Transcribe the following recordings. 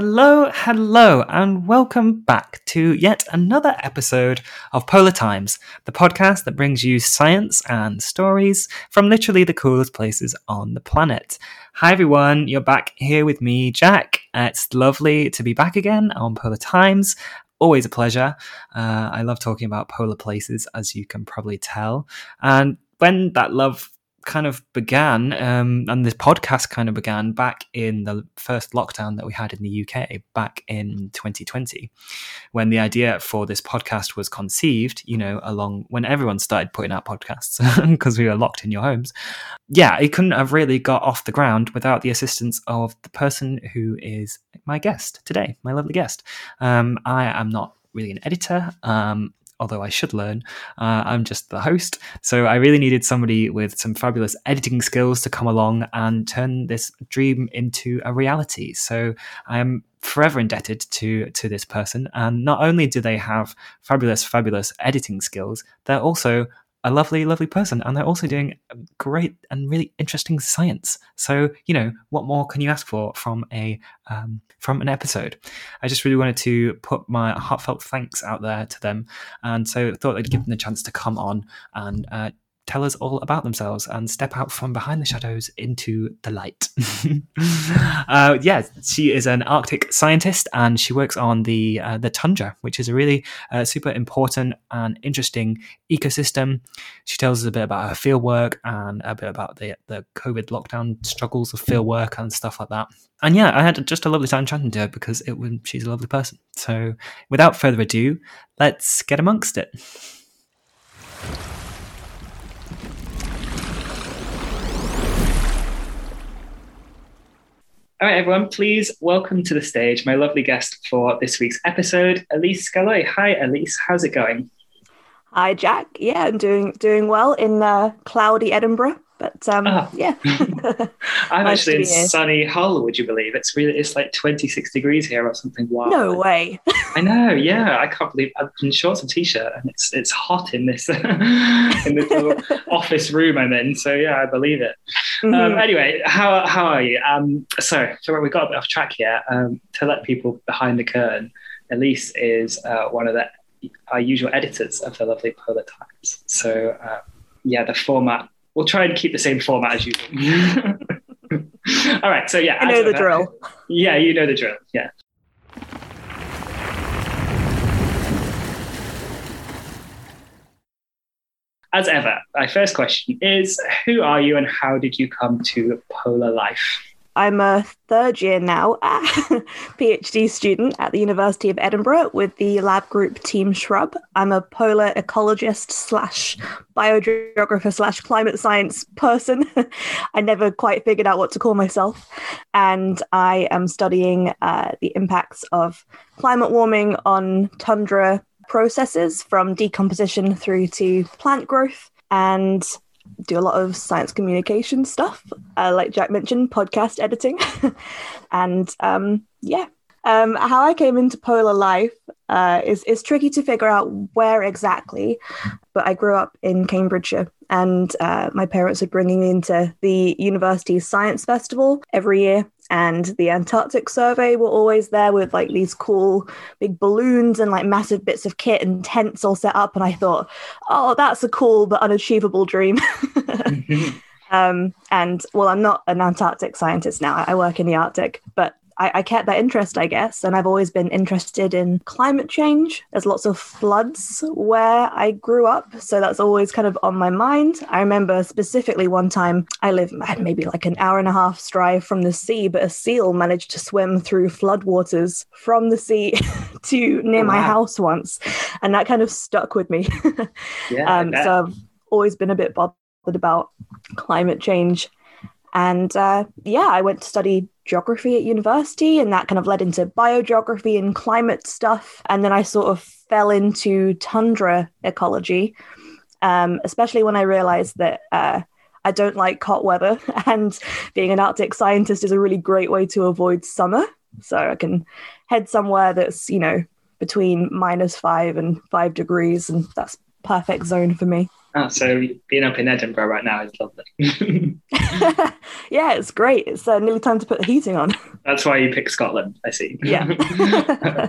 Hello, hello, and welcome back to yet another episode of Polar Times, the podcast that brings you science and stories from literally the coolest places on the planet. Hi, everyone, you're back here with me, Jack. It's lovely to be back again on Polar Times. Always a pleasure. Uh, I love talking about polar places, as you can probably tell. And when that love kind of began, um, and this podcast kind of began back in the first lockdown that we had in the UK back in 2020, when the idea for this podcast was conceived, you know, along when everyone started putting out podcasts because we were locked in your homes. Yeah, it couldn't have really got off the ground without the assistance of the person who is my guest today, my lovely guest. Um, I am not really an editor. Um, although I should learn. Uh, I'm just the host. So I really needed somebody with some fabulous editing skills to come along and turn this dream into a reality. So I am forever indebted to to this person and not only do they have fabulous fabulous editing skills they're also a lovely, lovely person, and they're also doing great and really interesting science. So, you know, what more can you ask for from a um, from an episode? I just really wanted to put my heartfelt thanks out there to them, and so thought I'd give them the chance to come on and uh, tell us all about themselves and step out from behind the shadows into the light. uh, yeah, she is an Arctic scientist and she works on the uh, the tundra, which is a really uh, super important and interesting ecosystem. She tells us a bit about her field work and a bit about the the COVID lockdown struggles of field work and stuff like that. And yeah, I had just a lovely time chatting to her because it was, she's a lovely person. So, without further ado, let's get amongst it. All right, everyone, please welcome to the stage my lovely guest for this week's episode, Elise Gallois. Hi, Elise. How's it going? Hi, Jack. Yeah, I'm doing doing well in uh, cloudy Edinburgh. But um, oh. yeah, I'm nice actually in sunny Hull. Would you believe it's really? It's like 26 degrees here or something wild. No way. I know. Yeah, I can't believe I'm in shorts and t-shirt, and it's it's hot in this in this little office room I'm in. So yeah, I believe it. Um, mm-hmm. Um, anyway, how how are you? Um, so so we got a bit off track here. Um, to let people behind the curtain, Elise is uh, one of the our usual editors of the lovely Polar Times. So uh, yeah, the format we'll try and keep the same format as usual. All right. So yeah, I know the drill. Yeah, you know the drill. Yeah. As ever, my first question is Who are you and how did you come to polar life? I'm a third year now PhD student at the University of Edinburgh with the lab group Team Shrub. I'm a polar ecologist slash biogeographer slash climate science person. I never quite figured out what to call myself. And I am studying uh, the impacts of climate warming on tundra processes from decomposition through to plant growth. And do a lot of science communication stuff, uh, like Jack mentioned, podcast editing, and um, yeah. Um, how I came into polar life uh, is is tricky to figure out where exactly, but I grew up in Cambridgeshire, and uh, my parents would bringing me into the university science festival every year, and the Antarctic survey were always there with like these cool big balloons and like massive bits of kit and tents all set up. And I thought, oh, that's a cool but unachievable dream. mm-hmm. um, and well, I'm not an Antarctic scientist now. I work in the Arctic, but I, I, kept that interest, I guess. And I've always been interested in climate change. There's lots of floods where I grew up. So that's always kind of on my mind. I remember specifically one time I live maybe like an hour and a half drive from the sea, but a seal managed to swim through floodwaters from the sea to near my house once. And that kind of stuck with me. yeah, um, so I've always been a bit bothered about climate change. And uh, yeah, I went to study geography at university, and that kind of led into biogeography and climate stuff. And then I sort of fell into tundra ecology, um, especially when I realized that. Uh, I don't like hot weather, and being an Arctic scientist is a really great way to avoid summer. So I can head somewhere that's, you know, between minus five and five degrees, and that's perfect zone for me. Oh, so being up in Edinburgh right now is lovely. yeah, it's great. It's uh, nearly time to put the heating on. That's why you picked Scotland, I see. Yeah.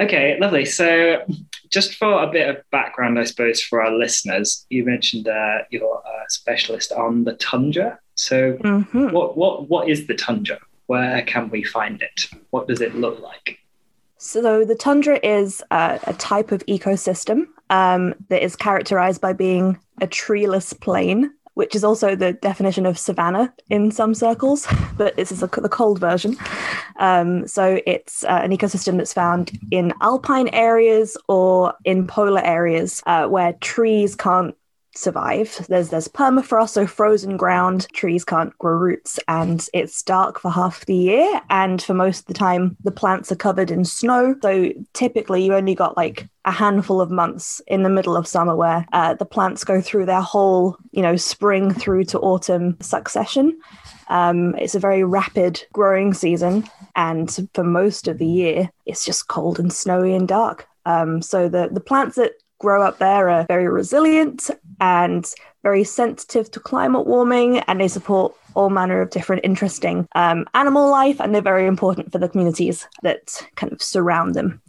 okay, lovely. So, just for a bit of background, I suppose, for our listeners, you mentioned uh, you're a specialist on the tundra. So, mm-hmm. what, what, what is the tundra? Where can we find it? What does it look like? So, the tundra is a type of ecosystem um, that is characterized by being a treeless plain, which is also the definition of savanna in some circles, but this is a, the cold version. Um, so it's uh, an ecosystem that's found in alpine areas or in polar areas uh, where trees can't survive. There's there's permafrost, so frozen ground. Trees can't grow roots, and it's dark for half the year. And for most of the time, the plants are covered in snow. So typically, you only got like a handful of months in the middle of summer where uh, the plants go through their whole, you know, spring through to autumn succession. Um, it's a very rapid growing season, and for most of the year, it's just cold and snowy and dark. Um, so the the plants that grow up there are very resilient and very sensitive to climate warming, and they support all manner of different interesting um, animal life, and they're very important for the communities that kind of surround them.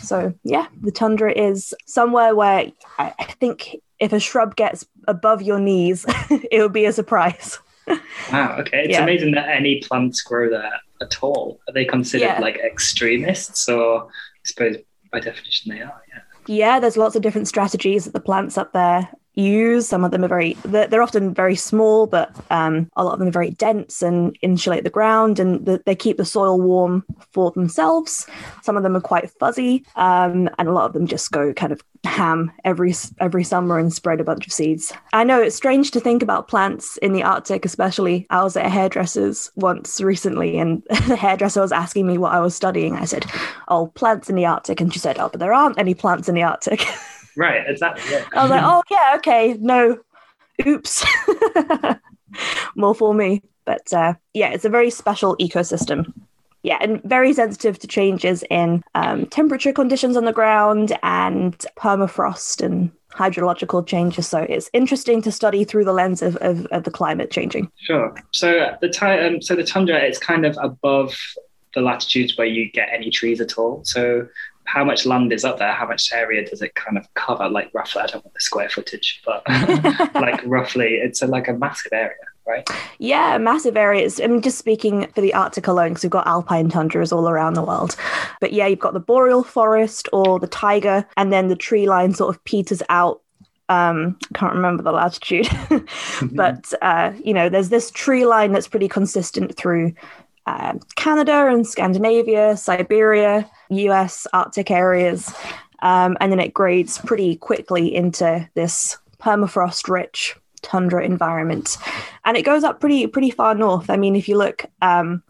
So, yeah, the tundra is somewhere where I, think if a shrub gets above your knees, it would be a surprise. wow, okay. It's yeah. amazing that any plants grow there at all. Are they considered yeah. like extremists, or I suppose by definition they are? Yeah. There's lots of different strategies that the plants up there use. Some of them are very, they're, they're often very small, but um, a lot of them are very dense and insulate the ground and the, they keep the soil warm for themselves. Some of them are quite fuzzy, um, and a lot of them just go kind of ham every every summer and spread a bunch of seeds. I know it's strange to think about plants in the Arctic, especially. I was at a hairdresser's once recently, and the hairdresser was asking me what I was studying. I said, "Oh, plants in the Arctic," and she said, "Oh, but there aren't any plants in the Arctic." Right, exactly. Yeah. I was like, oh yeah, okay, no, oops, more for me. But uh, yeah, it's a very special ecosystem. Yeah, and very sensitive to changes in um, temperature conditions on the ground and permafrost and hydrological changes. So it's interesting to study through the lens of, of, of the climate changing. Sure. So the ty- um, so the tundra is kind of above the latitudes where you get any trees at all. So how much land is up there? How much area does it kind of cover? Like roughly, I don't want the square footage, but like roughly, it's a, like a massive area, right? Yeah, massive areas. I'm just speaking for the Arctic alone because we've got alpine tundras all around the world. But yeah, you've got the boreal forest or the taiga, and then the tree line sort of peters out um can't remember the latitude but uh you know there's this tree line that's pretty consistent through uh, Canada and Scandinavia, Siberia, US Arctic areas. Um, and then it grades pretty quickly into this permafrost rich tundra environment. And it goes up pretty pretty far north. I mean, if you look um,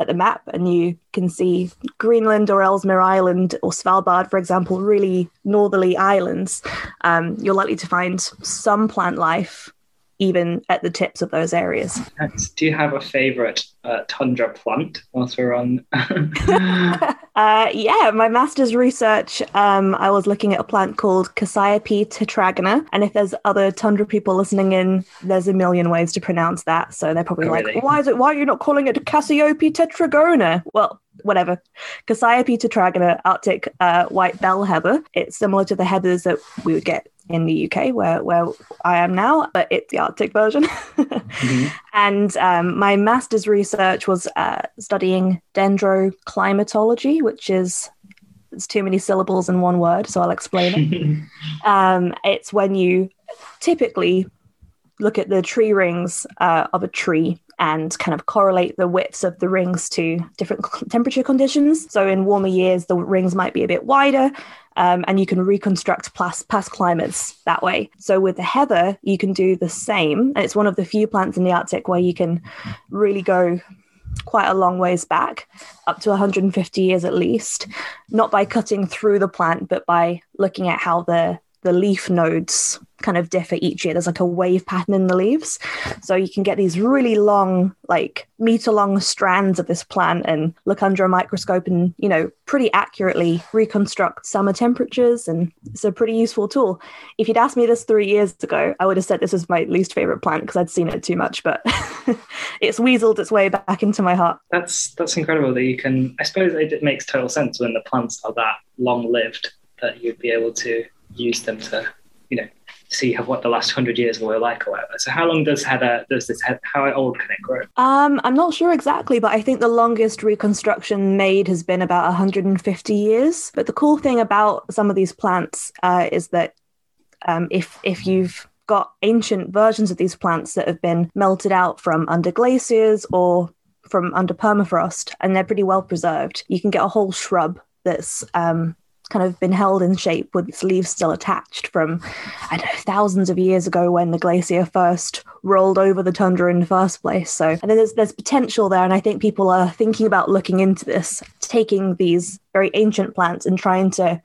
at the map and you can see Greenland or Ellesmere Island or Svalbard, for example, really northerly islands, um, you're likely to find some plant life even at the tips of those areas. Do you have a favorite uh, tundra plant whilst we're on? uh, yeah, my master's research, um, I was looking at a plant called Cassiope tetragona. And if there's other tundra people listening in, there's a million ways to pronounce that. So they're probably oh, like, really? why is it, why are you not calling it Cassiope tetragona? Well, whatever. Cassiope tetragona, Arctic uh, white bell heather. It's similar to the heathers that we would get in the UK, where where I am now, but it's the Arctic version. mm-hmm. And um, my master's research was uh, studying dendroclimatology, which is it's too many syllables in one word, so I'll explain it. um, it's when you typically look at the tree rings uh, of a tree and kind of correlate the widths of the rings to different temperature conditions. So in warmer years, the rings might be a bit wider, um, and you can reconstruct past, past climates that way. So with the heather, you can do the same. And it's one of the few plants in the Arctic where you can really go quite a long ways back, up to 150 years at least, not by cutting through the plant, but by looking at how the the leaf nodes kind of differ each year. There's like a wave pattern in the leaves. So you can get these really long, like meter long strands of this plant and look under a microscope and, you know, pretty accurately reconstruct summer temperatures. And it's a pretty useful tool. If you'd asked me this three years ago, I would have said this is my least favorite plant because I'd seen it too much, but it's weaseled its way back into my heart. That's that's incredible that you can I suppose it makes total sense when the plants are that long lived that you'd be able to use them to, you know, see what the last hundred years were like or whatever. So how long does heather does this how old can it grow? Um, I'm not sure exactly, but I think the longest reconstruction made has been about 150 years. But the cool thing about some of these plants uh, is that um, if if you've got ancient versions of these plants that have been melted out from under glaciers or from under permafrost, and they're pretty well preserved. You can get a whole shrub that's um, kind of been held in shape with its leaves still attached from, I don't know, thousands of years ago when the glacier first rolled over the tundra in the first place. So, and there's there's potential there, and I think people are thinking about looking into this, taking these very ancient plants and trying to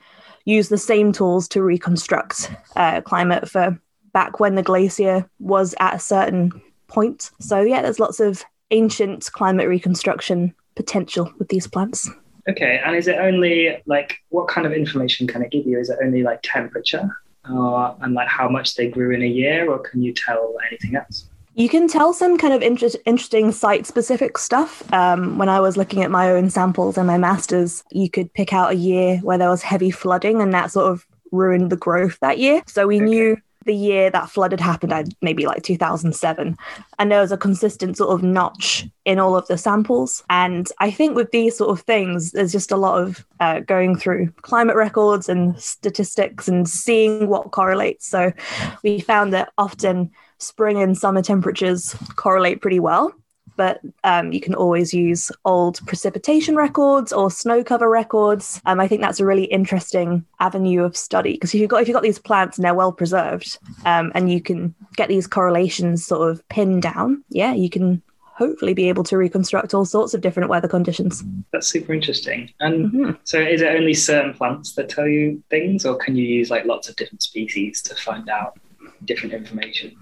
use the same tools to reconstruct uh, climate for back when the glacier was at a certain point. So, yeah, there's lots of ancient climate reconstruction potential with these plants. Okay, and is it only like what kind of information can it give you? Is it only like temperature uh, and like how much they grew in a year, or can you tell anything else? You can tell some kind of inter- interesting site specific stuff. Um, when I was looking at my own samples and my masters, you could pick out a year where there was heavy flooding and that sort of ruined the growth that year. So we okay. knew the year that flood had happened, maybe like 2007. And there was a consistent sort of notch in all of the samples. And I think with these sort of things, there's just a lot of uh, going through climate records and statistics and seeing what correlates. So we found that often spring and summer temperatures correlate pretty well but um, you can always use old precipitation records or snow cover records. Um, I think that's a really interesting avenue of study because if you've got if you've got these plants and they're well preserved, um, and you can get these correlations sort of pinned down, yeah, you can hopefully be able to reconstruct all sorts of different weather conditions. That's super interesting. And mm-hmm. so, is it only certain plants that tell you things, or can you use like lots of different species to find out different information?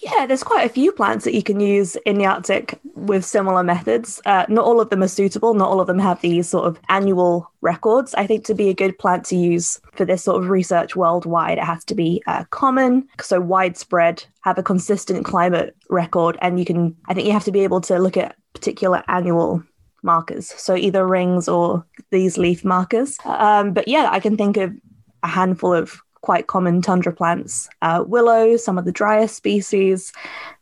Yeah, there's quite a few plants that you can use in the Arctic with similar methods. Uh, not all of them are suitable. Not all of them have these sort of annual records. I think to be a good plant to use for this sort of research worldwide, it has to be uh, common, so widespread, have a consistent climate record, and you can. I think you have to be able to look at particular annual markers, so either rings or these leaf markers. Um, but yeah, I can think of a handful of quite common tundra plants, uh, willow, some of the drier species.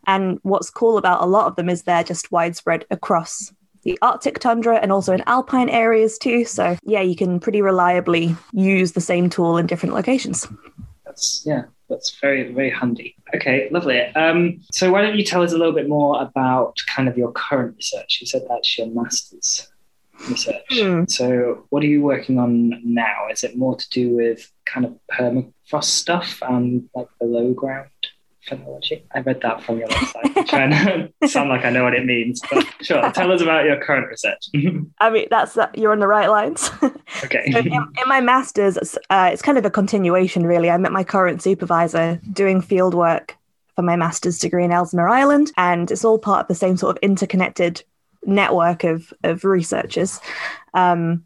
And what's cool about a lot of them is they're just widespread across the Arctic tundra and also in alpine areas too. So, yeah, you can pretty reliably use the same tool in different locations. That's, yeah, that's very, very handy. Okay, lovely. Um, so, why don't you tell us a little bit more about kind of your current research? You said that's your master's research. Mm. So, what are you working on now? Is it more to do with kind of permafrost stuff and like below ground phenology? I read that from your website, trying to sound like I know what it means. But sure, tell us about your current research. I mean, that's uh, you're on the right lines. okay. so in, in, my master's, uh, it's kind of a continuation, really. I met my current supervisor doing field work for my master's degree in Ellesmere Island, and it's all part of the same sort of interconnected network of of researchers. Um,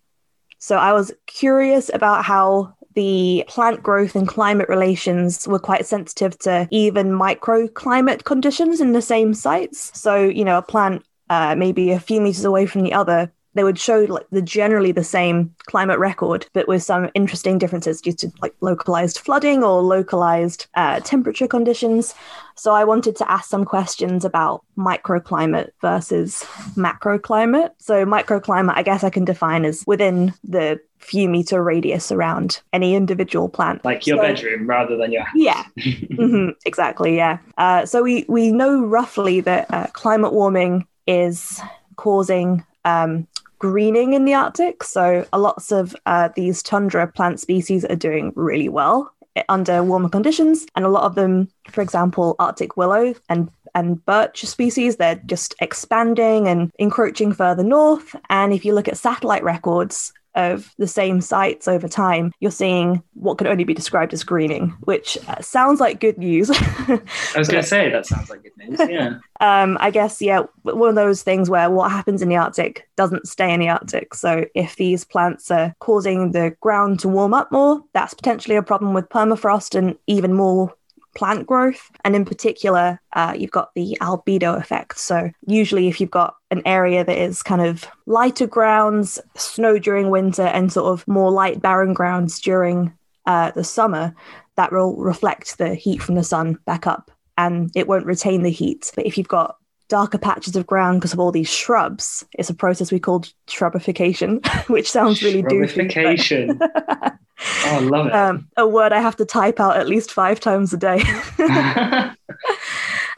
so I was curious about how the plant growth and climate relations were quite sensitive to even microclimate conditions in the same sites. So, you know, a plant uh, maybe a few meters away from the other they would show like the generally the same climate record, but with some interesting differences due to like localized flooding or localized uh, temperature conditions. So I wanted to ask some questions about microclimate versus macroclimate. So microclimate, I guess I can define as within the few meter radius around any individual plant, like your so, bedroom rather than your house. Yeah, mm-hmm, exactly. Yeah. Uh, so we we know roughly that uh, climate warming is causing um, greening in the Arctic. So, a lots of uh, these tundra plant species are doing really well under warmer conditions, and a lot of them, for example, Arctic willow and and birch species, they're just expanding and encroaching further north. And if you look at satellite records, of the same sites over time, you're seeing what can only be described as greening, which uh, sounds like good news. I was going to say that sounds like good news. Yeah. um, I guess, yeah, one of those things where what happens in the Arctic doesn't stay in the Arctic. So if these plants are causing the ground to warm up more, that's potentially a problem with permafrost and even more plant growth. And in particular, uh, you've got the albedo effect. So, usually, if you've got an area that is kind of lighter grounds, snow during winter, and sort of more light, barren grounds during uh, the summer, that will reflect the heat from the sun back up and it won't retain the heat. But if you've got darker patches of ground because of all these shrubs. It's a process we call shrubification, which sounds really shrubification. doofy. Oh, I love it. Um, a word I have to type out at least five times a day.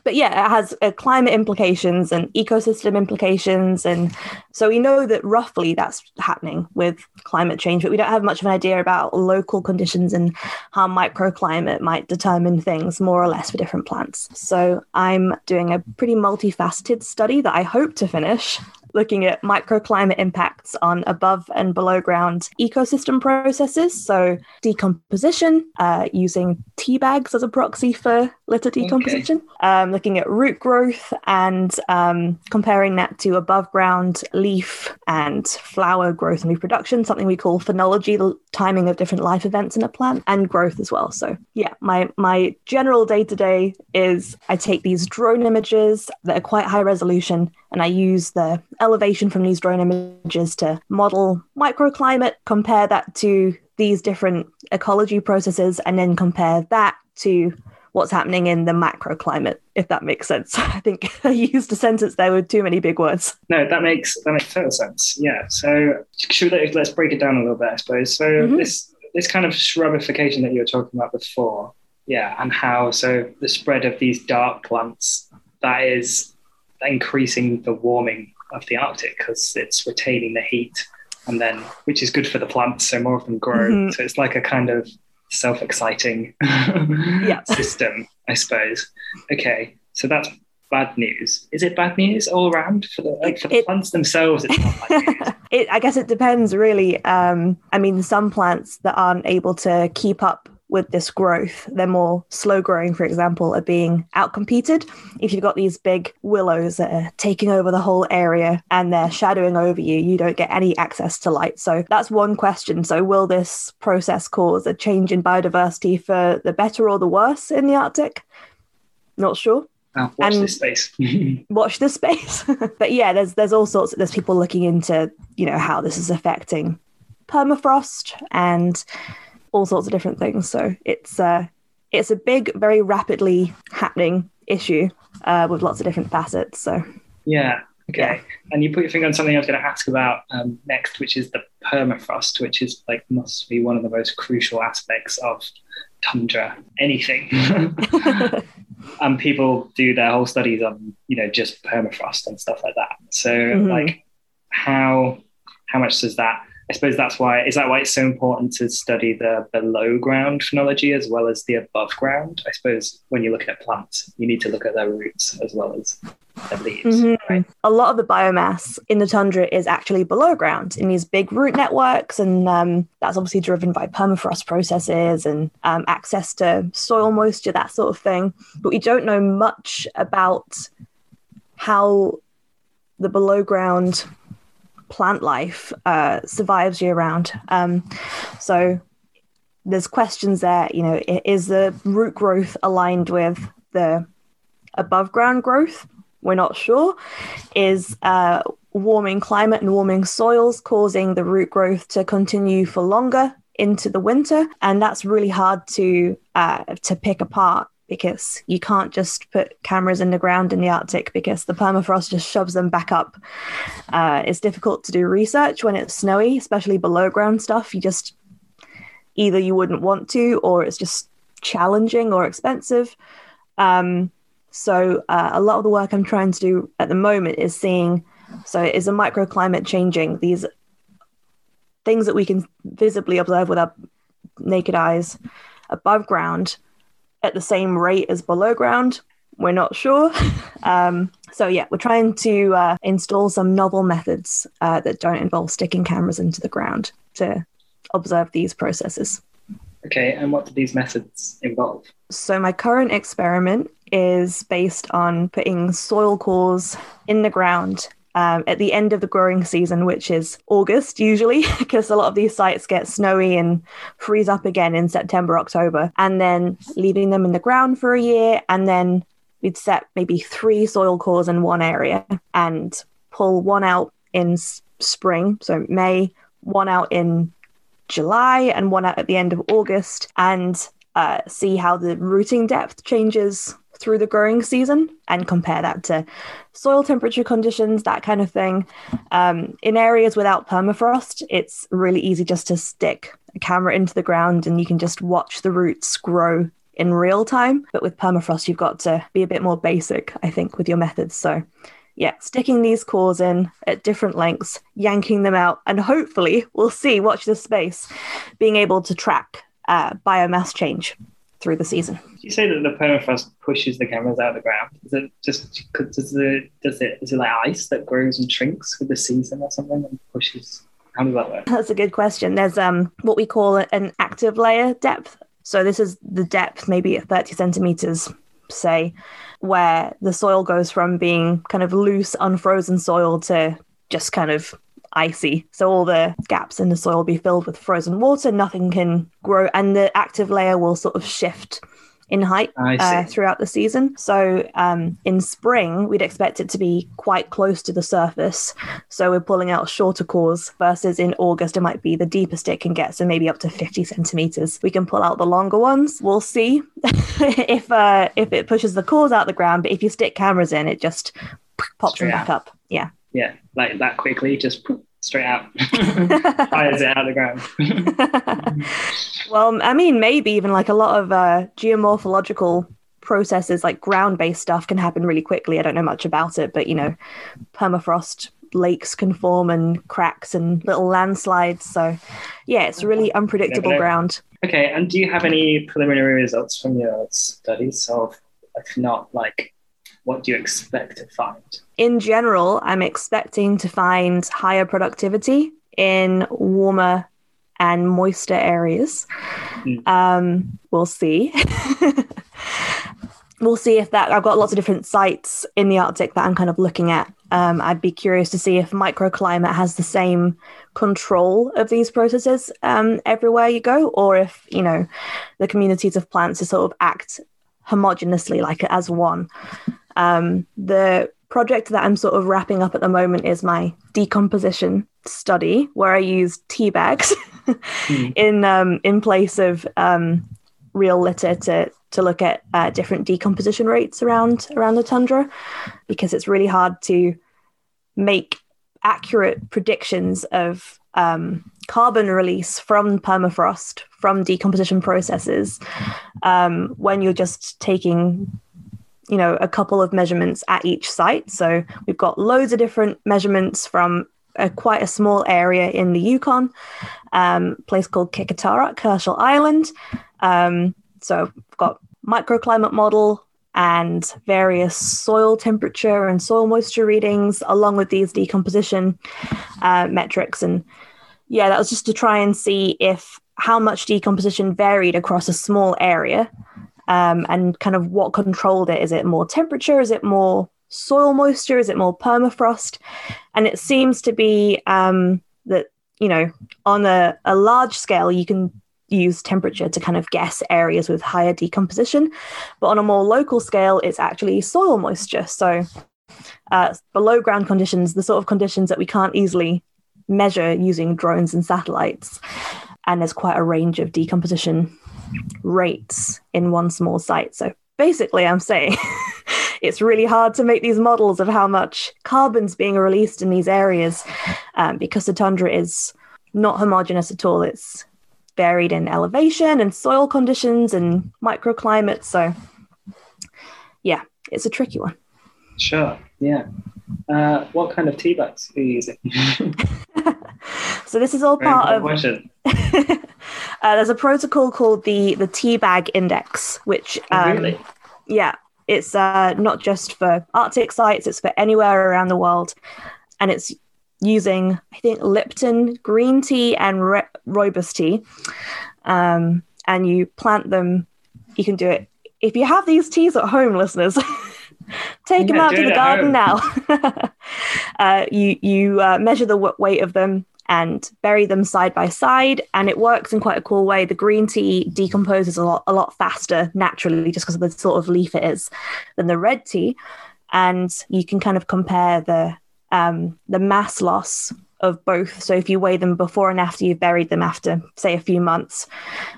but yeah, it has uh, climate implications and ecosystem implications. And so we know that roughly that's happening with climate change, but we don't have much of an idea about local conditions and how microclimate might determine things more or less for different plants. So I'm doing a pretty multifaceted study that I hope to finish looking at microclimate impacts on above and below ground ecosystem processes. So, decomposition, uh, using tea bags as a proxy for litter decomposition, okay. um, looking at root growth and um, comparing that to above ground leaf and flower growth and reproduction, something we call phenology, the timing of different life events in a plant, and growth as well. So, yeah, my, my general day to day is I take these drone images that are quite high resolution and I use the elevation from these drone images to model microclimate, compare that to these different ecology processes, and then compare that to what's happening in the macroclimate, if that makes sense. I think I used a sentence there with too many big words. No, that makes that makes total sense. Yeah. So should we, let's break it down a little bit, I suppose. So mm-hmm. this this kind of shrubification that you were talking about before, yeah, and how so the spread of these dark plants that is increasing the warming of the Arctic because it's retaining the heat and then which is good for the plants so more of them grow. Mm-hmm. so it's like a kind of self-exciting system i suppose. Okay so that's bad news. Is it bad news all around for the like for the it, plants themselves? It's not bad news. It, i guess it depends really. Um, i mean some plants that aren't able to keep up with this growth. They're more slow growing, for example, are being outcompeted. If you've got these big willows that are taking over the whole area and they're shadowing over you, you don't get any access to light. So that's one question. So, will this process cause a change in biodiversity for the better or the worse in the Arctic? Not sure. Oh, watch and this space. watch this space. but yeah, there's there's all sorts. Of, there's people looking into you know how this is affecting permafrost and all sorts of different things. So it's uh, it's a big, very rapidly happening issue uh, with lots of different facets. So yeah, okay. Yeah. And you put your finger on something I was going to ask about um, next, which is the permafrost, which is like must be one of the most crucial aspects of tundra anything. and people do their whole studies on you know just permafrost and stuff like that. So mm-hmm. like how how much does that I suppose that's why is that why it's so important to study the below ground phenology as well as the above ground. I suppose when you're looking at plants, you need to look at their roots as well as their leaves. Mm-hmm. Right? A lot of the biomass in the tundra is actually below ground in these big root networks, and um, that's obviously driven by permafrost processes and um, access to soil moisture, that sort of thing. But we don't know much about how the below ground plant life uh, survives year round. Um, so there's questions there. You know, is the root growth aligned with the above ground growth? We're not sure. Is uh, warming climate and warming soils causing the root growth to continue for longer into the winter? And that's really hard to uh, to pick apart because you can't just put cameras in the ground in the Arctic because the permafrost just shoves them back up. Uh, it's difficult to do research when it's snowy, especially below ground stuff. You just either you wouldn't want to, or it's just challenging or expensive. Um, so uh, a lot of the work I'm trying to do at the moment is seeing so is a microclimate changing these things that we can visibly observe with our naked eyes above ground at the same rate as below ground. We're not sure. Um, so, yeah, we're trying to uh, install some novel methods uh, that don't involve sticking cameras into the ground. to observe these processes. Okay, and what do these methods involve? So, my current experiment is based on putting soil cores in the ground um, at the end of the growing season, which is August usually, because a lot of these sites get snowy and freeze up again in September, October, and then leaving them in the ground for a year. And then we'd set maybe three soil cores in one area and pull one out in spring, so May, one out in July and one out at the end of August and uh, see how the rooting depth changes through the growing season and compare that to soil temperature conditions, that kind of thing. Um, in areas without permafrost, it's really easy just to stick a camera into the ground and you can just watch the roots grow in real time. But with permafrost, you've got to be a bit more basic, I think, with your methods. So yeah, sticking these cores in at different lengths, yanking them out, and hopefully we'll see, watch this space, being able to track uh, biomass change through the season. You say that the permafrost pushes the cameras out of the ground. Is it just does it does it is it like ice that grows and shrinks with the season or something and pushes? How does that work? That's a good question. There's um what we call an active layer depth. So this is the depth, maybe at 30 centimeters, say, where the soil goes from being kind of loose, unfrozen soil to just kind of icy. So all the gaps in the soil will be filled with frozen water, nothing can grow, and the active layer will sort of shift in height uh, throughout the season. So um, in spring, we'd expect it to be quite close to the surface. So we're pulling out shorter cores versus in August, it might be the deepest it can get. So maybe up to 50 centimeters. We can pull out the longer ones. We'll see if uh, if it pushes the cores out the ground. But if you stick cameras in, it just pops Straight them back up. Yeah. Yeah, like that quickly, just straight out, fires it out of the ground. well, I mean, maybe even like a lot of uh, geomorphological processes, like ground based stuff, can happen really quickly. I don't know much about it, but you know, permafrost lakes can form and cracks and little landslides. So, yeah, it's really unpredictable ground. Okay, and do you have any preliminary results from your studies of, if not, like, what do you expect to find? in general, I'm expecting to find higher productivity in warmer and moister areas. Mm. Um, we'll see. we'll see if that. I've got lots of different sites in the Arctic that I'm kind of looking at. Um, I'd be curious to see if microclimate has the same control of these processes um, everywhere you go, or if you know the communities of plants to sort of act homogeneously, like as one. Um, the project that I'm sort of wrapping up at the moment is my decomposition study, where I use tea bags mm. in um, in place of um, real litter to to look at uh, different decomposition rates around around the tundra, because it's really hard to make accurate predictions of um, carbon release from permafrost from decomposition processes um, when you're just taking you know a couple of measurements at each site. So we've got loads of different measurements from a, quite a small area in the yukon um, place called Qikiqtaruk herschel island. Um, so we've got microclimate model and various soil temperature and soil moisture readings along with these decomposition uh, metrics. And yeah that was just to try and see if how much decomposition varied across a small area um, and kind of what controlled it. Is it more temperature? Is it more soil moisture? Is it more permafrost? And it seems to be um, that, you know, on a, a large scale, you can use temperature to kind of guess areas with higher decomposition. But on a more local scale, it's actually soil moisture. So uh, below ground conditions, the sort of conditions that we can't easily measure using drones and satellites. And there's quite a range of decomposition rates in one small site. So basically, I'm saying it's really hard to make these models of how much carbon's being released in these areas um, because the tundra is not homogeneous at all. It's varied in elevation and soil conditions and microclimates. So, yeah, it's a tricky one. Sure. Yeah. Uh, what kind of tea bags are you using? so this is all Very part of. Uh, there's a protocol called the the Teabag Index, which oh, um, really? yeah, it's uh, not just for Arctic sites; it's for anywhere around the world, and it's using, I think, Lipton green tea and re- rooibos tea. Um, and you plant them. You can do it if you have these teas at home, listeners. take them out to the garden home. now. uh, you you uh, measure the w- weight of them and bury them side by side, and it works in quite a cool way. The green tea decomposes a lot a lot faster naturally, just because of the sort of leaf it is, than the red tea, and you can kind of compare the um, the mass loss of both. So if you weigh them before and after you've buried them after, say, a few months,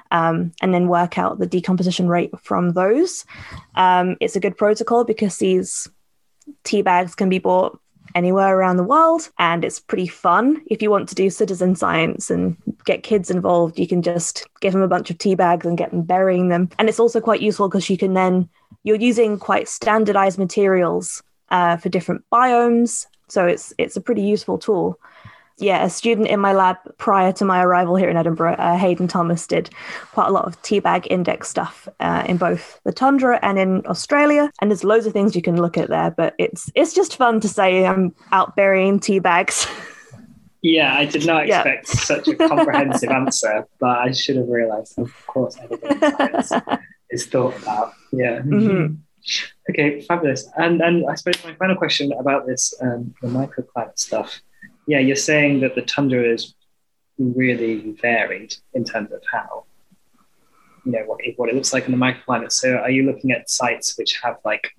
um, and then work out the decomposition rate from those, um, it's a good protocol because these tea bags can be bought anywhere around the world and it's pretty fun. If you want to do citizen science and get kids involved you can just give them a bunch of tea bags and get them burying them. And it's also quite useful because you can then you're using quite standardized materials uh, for different biomes. So it's it's a pretty useful tool yeah, a student in my lab prior to my arrival here in Edinburgh, uh, Haydn Thomas, did quite a lot of teabag index stuff uh, in both the tundra and in Australia. And there's loads of things you can look at there, but it's it's just fun to say I'm out burying tea bags. Yeah, I did not Yeah. expect such a comprehensive answer, but I should have realised. Of course, everything in science is thought about. Yeah. Mhm. Okay, fabulous. And and I suppose my final question about this um, the microclimate stuff. Yeah, you're saying that the tundra is really varied in terms of how you know what it, what it looks like in the microclimate. So, are you looking at sites which have like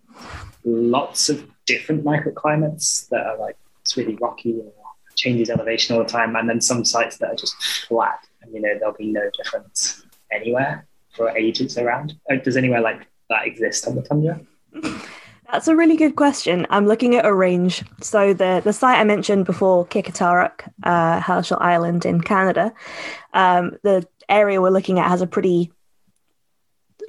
lots of different microclimates that are like it's really rocky or changes elevation all the time, and then some sites that are just flat and you know there'll be no difference anywhere for ages around? Uh, Does anywhere like that exist on the tundra? That's a really good question. I'm looking at a range. So the the site I mentioned before, Qikiqtaruk, uh, Herschel Island in Canada, um, the area we're looking at has a pretty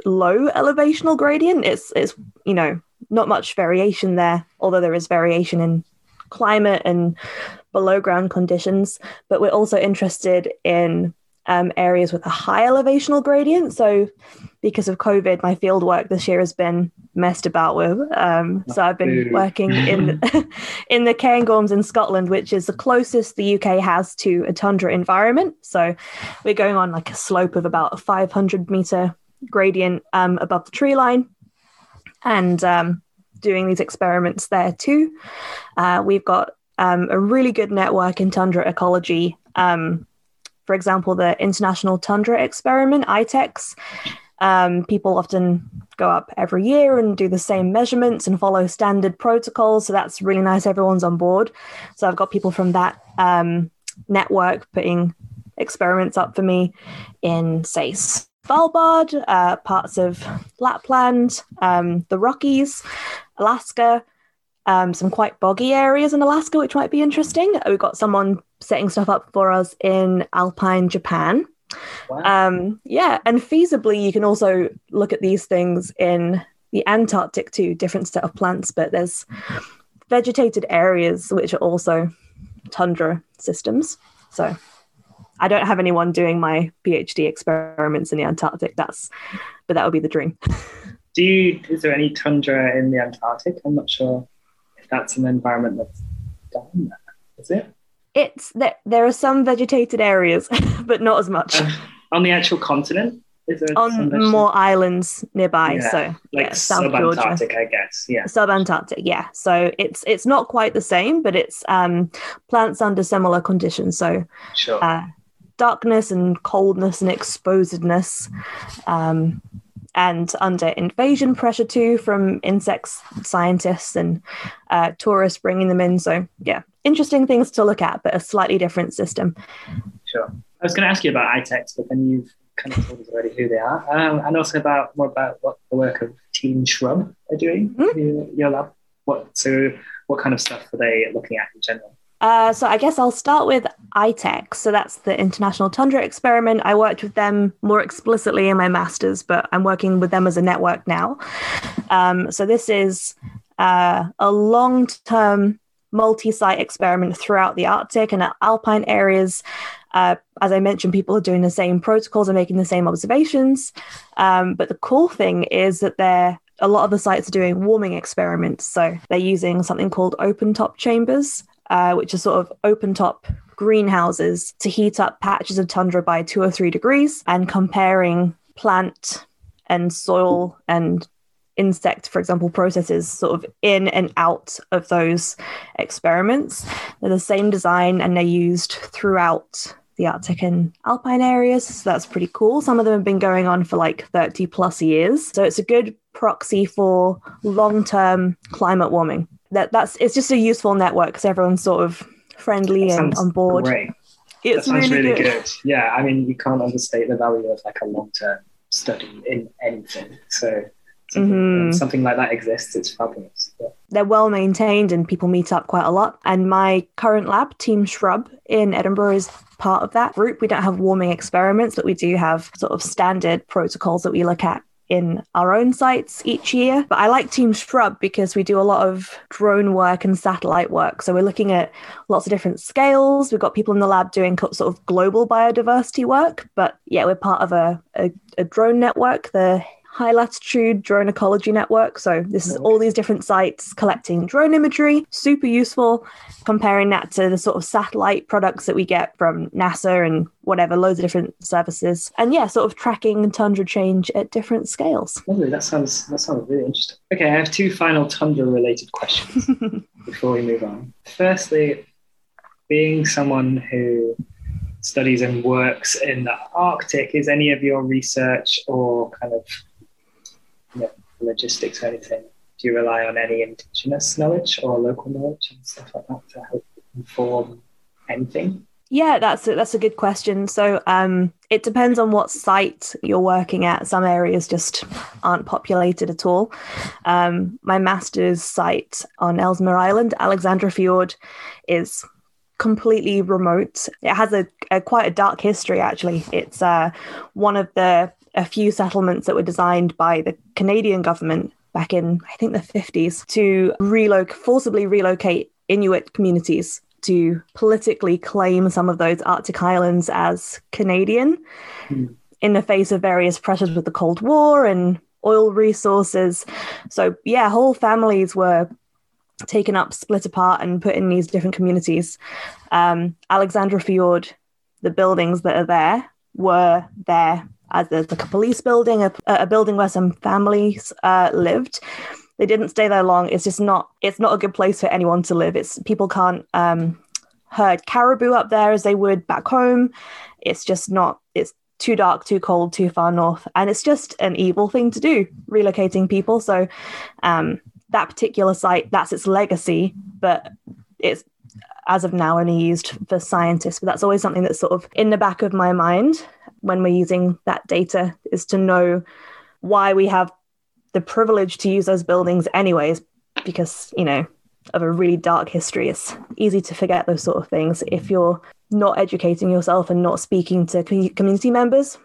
low elevational gradient. It's it's you know not much variation there, although there is variation in climate and below ground conditions. But we're also interested in um, areas with a high elevational gradient. So because of COVID, my field work this year has been messed about with. Um, so I've been working in in the Cairngorms in Scotland, which is the closest the UK has to a tundra environment. So we're going on like a slope of about a 500 meter gradient um, above the tree line, and um, doing these experiments there too. Uh, we've got um, a really good network in tundra ecology. For example, the International Tundra Experiment, ITEX. Um, people often go up every year and do the same measurements and follow standard protocols. So that's really nice. Everyone's on board. So I've got people from that um, network putting experiments up for me in, say, Svalbard, uh, parts of Lapland, um, the Rockies, Alaska, um, some quite boggy areas in Alaska, which might be interesting. We've got someone setting stuff up for us in Alpine Japan. Wow. Um, yeah, and feasibly, you can also look at these things in the Antarctic too, different set of plants, but there's vegetated areas which are also tundra systems. So I don't have anyone doing my PhD experiments in the Antarctic. That's, but that would be the dream. Do you? Is there any tundra in the Antarctic? I'm not sure that's an environment that's down there. Is it It's that there are some vegetated areas, but not as much Uh, on the actual continent? Is there on more islands nearby. Yeah, So like yeah, South Georgia. subantarctic, I guess. Yeah. subantarctic yeah so it's it's not quite the same but it's um plants under similar conditions so Sure. uh, darkness and coldness and exposedness um and under invasion pressure too from insects scientists and uh, tourists bringing them in so yeah interesting things to look at but a slightly different system Sure. I was going to ask you about ITEX, but then you've kind of told us already who they are, um, and also about more about what the work of Team Shrub are doing. Mhm. Your, your lab. What so? What kind of stuff are they looking at in general? Uh, so I guess I'll start with ITEX. So that's the International Tundra Experiment. I worked with them more explicitly in my master's, but I'm working with them as a network now. Um, so this is uh, a long-term multi-site experiment throughout the Arctic and alpine areas. Uh, as I mentioned, people are doing the same protocols and making the same observations. Um, but the cool thing is that they're a lot of the sites are doing warming experiments. So they're using something called open top chambers, uh, which are sort of open top greenhouses to heat up patches of tundra by two or three degrees and comparing plant and soil and insect, for example, processes sort of in and out of those experiments. They're the same design and they're used throughout the Arctic and Alpine areas. So that's pretty cool. Some of them have been going on for like 30 plus years. So it's a good proxy for long term climate warming. That that's it's just a useful network because everyone's sort of friendly and on board. Great. It's that sounds really, really good. good. Yeah, I mean, you can't understate the value of like a long term study in anything. So something, Mhm. something like that exists. It's fabulous. Yeah. They're well maintained and people meet up quite a lot. And my current lab, Team Shrub in Edinburgh, is part of that group. We don't have warming experiments, but we do have sort of standard protocols that we look at in our own sites each year. But I like Team Shrub because we do a lot of drone work and satellite work. So we're looking at lots of different scales. We've got people in the lab doing sort of global biodiversity work. But yeah, we're part of a, a, a drone network, the High Latitude Drone Ecology Network. So this is all these different sites collecting drone imagery, super useful. Comparing that to the sort of satellite products that we get from NASA and whatever, loads of different services. And yeah, sort of tracking tundra change at different scales. Lovely. That sounds that sounds really interesting. Okay, I have two final tundra related questions before we move on. Firstly, being someone who studies and works in the Arctic, is any of your research or kind of you know, logistics or anything? Do you rely on any indigenous knowledge or local knowledge and stuff like that to help inform anything? Yeah, that's a, that's a good question. So um, it depends on what site you're working at. Some areas just aren't populated at all. Um, my master's site on Ellesmere Island, Alexandra Fjord, is completely remote. It has a, a quite a dark history. Actually, it's uh, one of the a few settlements that were designed by the Canadian government back in I think the 50s to forcibly relocate Inuit communities to politically claim some of those Arctic islands as Canadian Hmm. in the face of various pressures with the Cold War and oil resources. So, yeah, whole families were taken up, split apart, and put in these different communities. Um, Alexandra Fjord, the buildings that are there were there as there's like a police building, a, a building where some families uh, lived. They didn't stay there long. It's just not it's not a good place for anyone to live. It's people can't um herd caribou up there as they would back home. It's just not it's too dark too cold too far north. And it's just an evil thing to do relocating people. So um that particular site that's its legacy but it's as of now only used for scientists. But that's always something that's sort of in the back of my mind when we're using that data is to know why we have the privilege to use those buildings anyways because you know of a really dark history. It's easy to forget those sort of things. If you're not educating yourself and not speaking to community members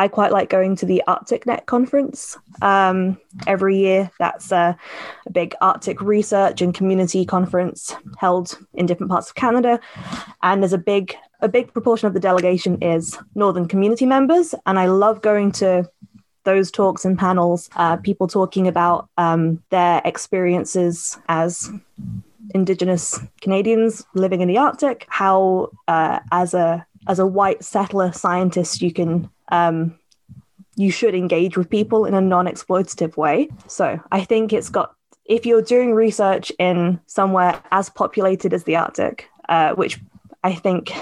i quite like going to the ArcticNet conference um, every year. That's a, a big arctic research and community conference held in different parts of canada. And there's a big a big proportion of the delegation is northern community members and i love going to those talks and panels, uh, people talking about um, their experiences as Indigenous Canadians living in the Arctic, how uh, as a as a white settler scientist you can um, you should engage with people in a non-exploitative way. So I think it's got if you're doing research in somewhere as populated as the Arctic, uh, which I think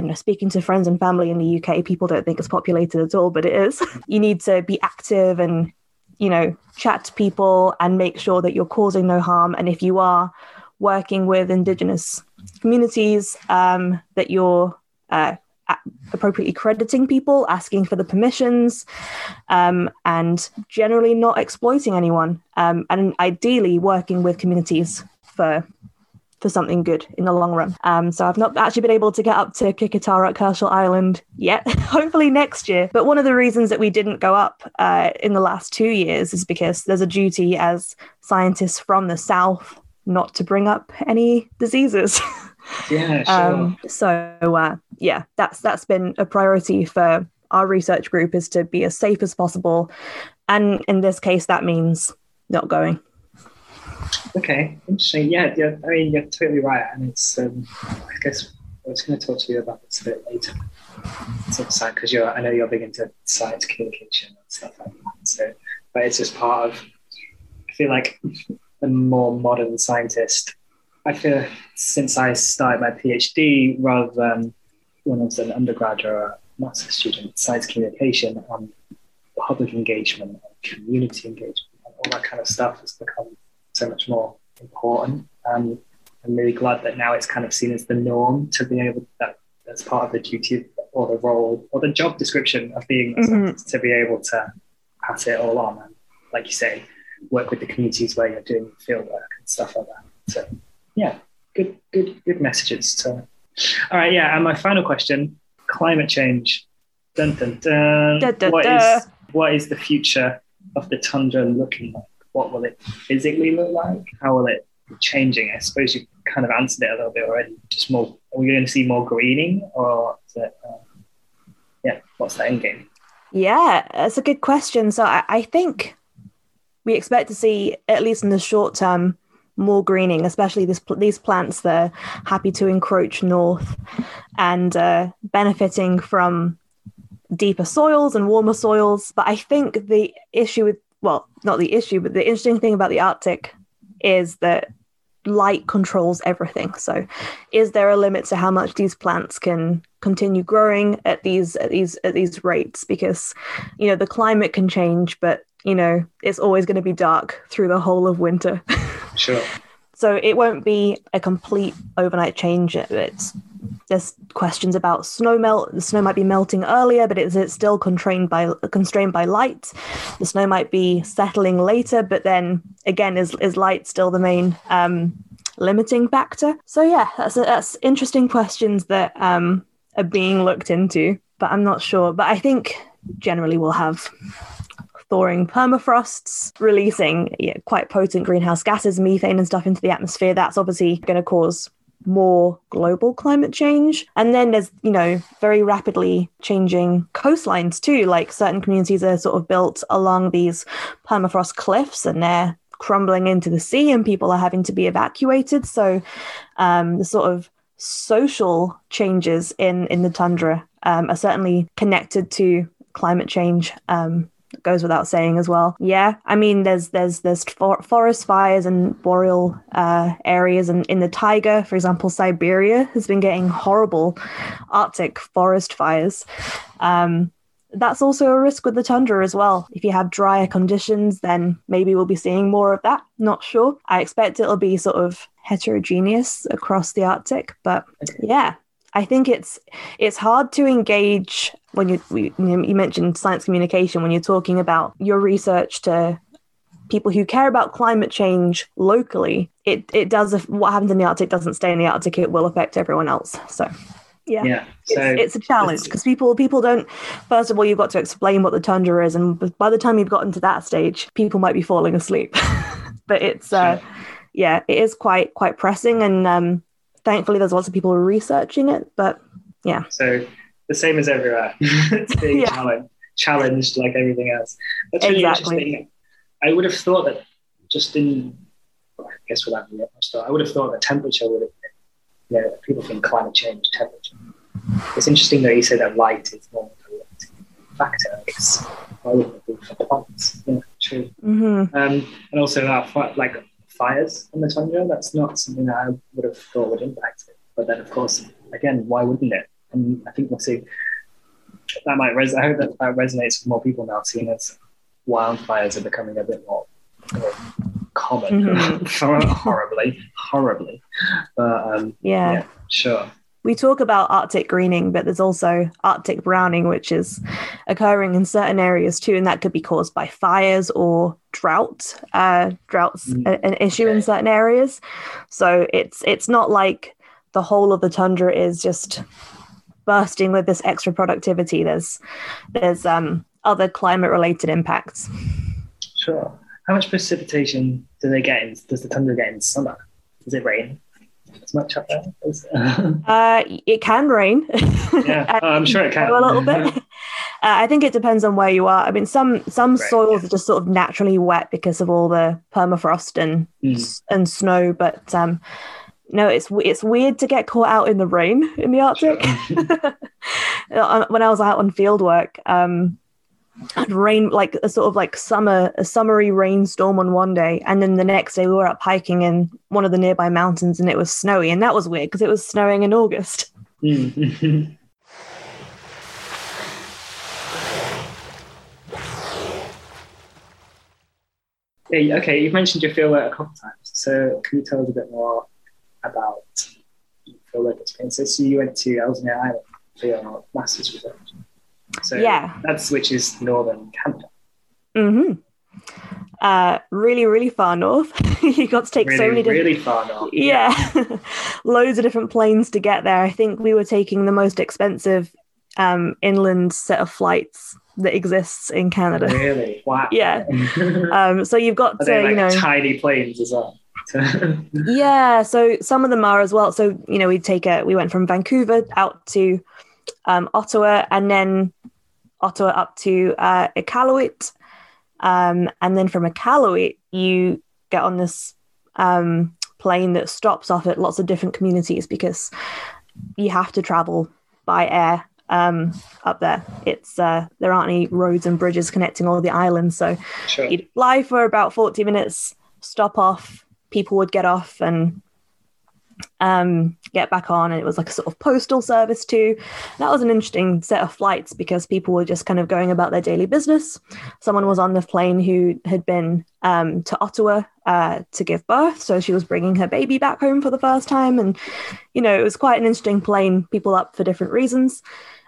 Know, speaking to friends and family in the UK, people don't think it's populated at all, but it is. You need to be active and, you know, chat to people and make sure that you're causing no harm. And if you are working with Indigenous communities, um, that you're uh, appropriately crediting people, asking for the permissions, um, and generally not exploiting anyone. Um, and ideally working with communities for for something good in the long run. Um, so I've not actually been able to get up to Qikiqtaruk at Herschel Island yet. Hopefully next year. But one of the reasons that we didn't go up uh, in the last two years is because there's a duty as scientists from the south not to bring up any diseases. Yeah, sure. Um, so uh, yeah, that's that's been a priority for our research group is to be as safe as possible, and in this case, that means not going. Okay, interesting. Yeah, yeah. I mean, you're totally right, and it's. Um, I guess I was going to talk to you about this a bit later. It's because you're. I know you're big into science communication and stuff like that. So, but it's just part of. I feel like a more modern scientist. I feel since I started my PhD, rather than when I was an undergraduate or master's student, science communication and public engagement and community engagement and all that kind of stuff has become so much more important. Um, I'm really glad that now it's kind of seen as the norm to be able that that's part of the duty or the role or the job description of being mm-hmm. to be able to pass it all on and like you say work with the communities where you're doing field work and stuff like that so yeah good good good messages to all right yeah and my final question climate change dun, dun, dun. Da, da, what, da. Is, what is the future of the tundra looking like what will it physically look like? How will it be changing? I suppose you kind of answered it a little bit already. Just more, are we going to see more greening or it, uh, yeah, what's the end game? Yeah, that's a good question. So I, I think we expect to see, at least in the short term, more greening, especially this, these plants that are happy to encroach north and uh, benefiting from deeper soils and warmer soils. But I think the issue with well, not the issue, but the interesting thing about the Arctic is that light controls everything. So, is there a limit to how much these plants can continue growing at these at these at these rates? Because you know the climate can change, but you know it's always going to be dark through the whole of winter. Sure. so it won't be a complete overnight change. It's there's questions about snow melt. The snow might be melting earlier, but is it still constrained by constrained by light? The snow might be settling later, but then again, is is light still the main um, limiting factor? So yeah, that's that's interesting questions that um, are being looked into, but I'm not sure. But I think generally we'll have thawing permafrosts, releasing yeah, quite potent greenhouse gases, methane and stuff into the atmosphere. That's obviously going to cause more global climate change. And then there's, you know, very rapidly changing coastlines too. Like certain communities are sort of built along these permafrost cliffs and they're crumbling into the sea and people are having to be evacuated. So um, the sort of social changes in, in the tundra um, are certainly connected to climate change. Um, goes without saying as well. Yeah, I mean, there's there's there's for- forest fires and boreal uh, areas, and in the taiga, for example, Siberia has been getting horrible Arctic forest fires. Um, that's also a risk with the tundra as well. If you have drier conditions, then maybe we'll be seeing more of that. Not sure. I expect it'll be sort of heterogeneous across the Arctic, but yeah, I think it's it's hard to engage when you you mentioned science communication when you're talking about your research to people who care about climate change locally. It it does what happens in the Arctic doesn't stay in the Arctic. It will affect everyone else. So. Yeah, yeah. So it's, it's a challenge because people people don't. First of all, you've got to explain what the tundra is, and by the time you've gotten to that stage, people might be falling asleep. but it's uh, yeah, it is quite quite pressing, and um, thankfully there's lots of people researching it. But yeah, so the same as everywhere. it's being yeah. challenged, challenged like everything else. That's really exactly. interesting. I would have thought that just in, I guess without much thought, I would have thought that temperature would have been, you know, people think climate change, temperature. It's interesting that you say that light is more a factor. It's why wouldn't it for plants? Yeah, true. Mm-hmm. Um, and also that like fires on the tundra, that's not something that I would have thought would impact it. But then, of course, again, why wouldn't it? and I think we'll see that might res- I hope that, that resonates with more people now, seeing as wildfires are becoming a bit more common, mm-hmm. horribly, horribly. But um, yeah. yeah, sure. We talk about Arctic greening, but there's also Arctic browning, which is occurring in certain areas too, and that could be caused by fires or drought. Uh, droughts mm, an issue okay. in certain areas, so it's it's not like the whole of the tundra is just bursting with this extra productivity, there's there's um, other climate related impacts. Sure. How much precipitation do they get? In, does the tundra get in summer? Does it rain as much up there? uh, it can rain. yeah, oh, I'm sure it can. a little bit. Uh, I think it depends on where you are. I mean, some some Right, soils are just sort of naturally wet because of all the permafrost and Mm. and snow. But um, no, it's it's weird to get caught out in the rain in the Arctic. Uh, when I was out on field work, um, had rain like a sort of like summer a summery rainstorm on one day, and then the next day we were up hiking in one of the nearby mountains, and it was snowy, and that was weird because it was snowing in August. Yeah, okay, you've mentioned your fieldwork a couple times. So can you tell us a bit more about your fieldwork experience So you went to Ellesmere Island for your master's research. So Yeah. that's which is northern Canada. hmm Uh, really, really far north. you got to take Really, so many different. really far north. Yeah, loads of different planes to get there. I think we were taking the most expensive um, inland set of flights that exists in Canada. Really? Wow. Yeah. Um, so you've got to, like you know, tiny planes as well? yeah. So some of them are as well. So you know, we take a we went from Vancouver out to um, Ottawa, and then Ottawa up to uh, Iqaluit, um, and then from Iqaluit you get on this um, plane that stops off at lots of different communities because you have to travel by air um, up there. It's uh, there aren't any roads and bridges connecting all the islands, so sure. you'd fly for about 40 minutes, stop off, people would get off and um, get back on. And it was like a sort of postal service too. That was an interesting set of flights because people were just kind of going about their daily business. Someone was on the plane who had been um, to Ottawa uh, to give birth. So she was bringing her baby back home for the first time. And, you know, it was quite an interesting plane, people up for different reasons.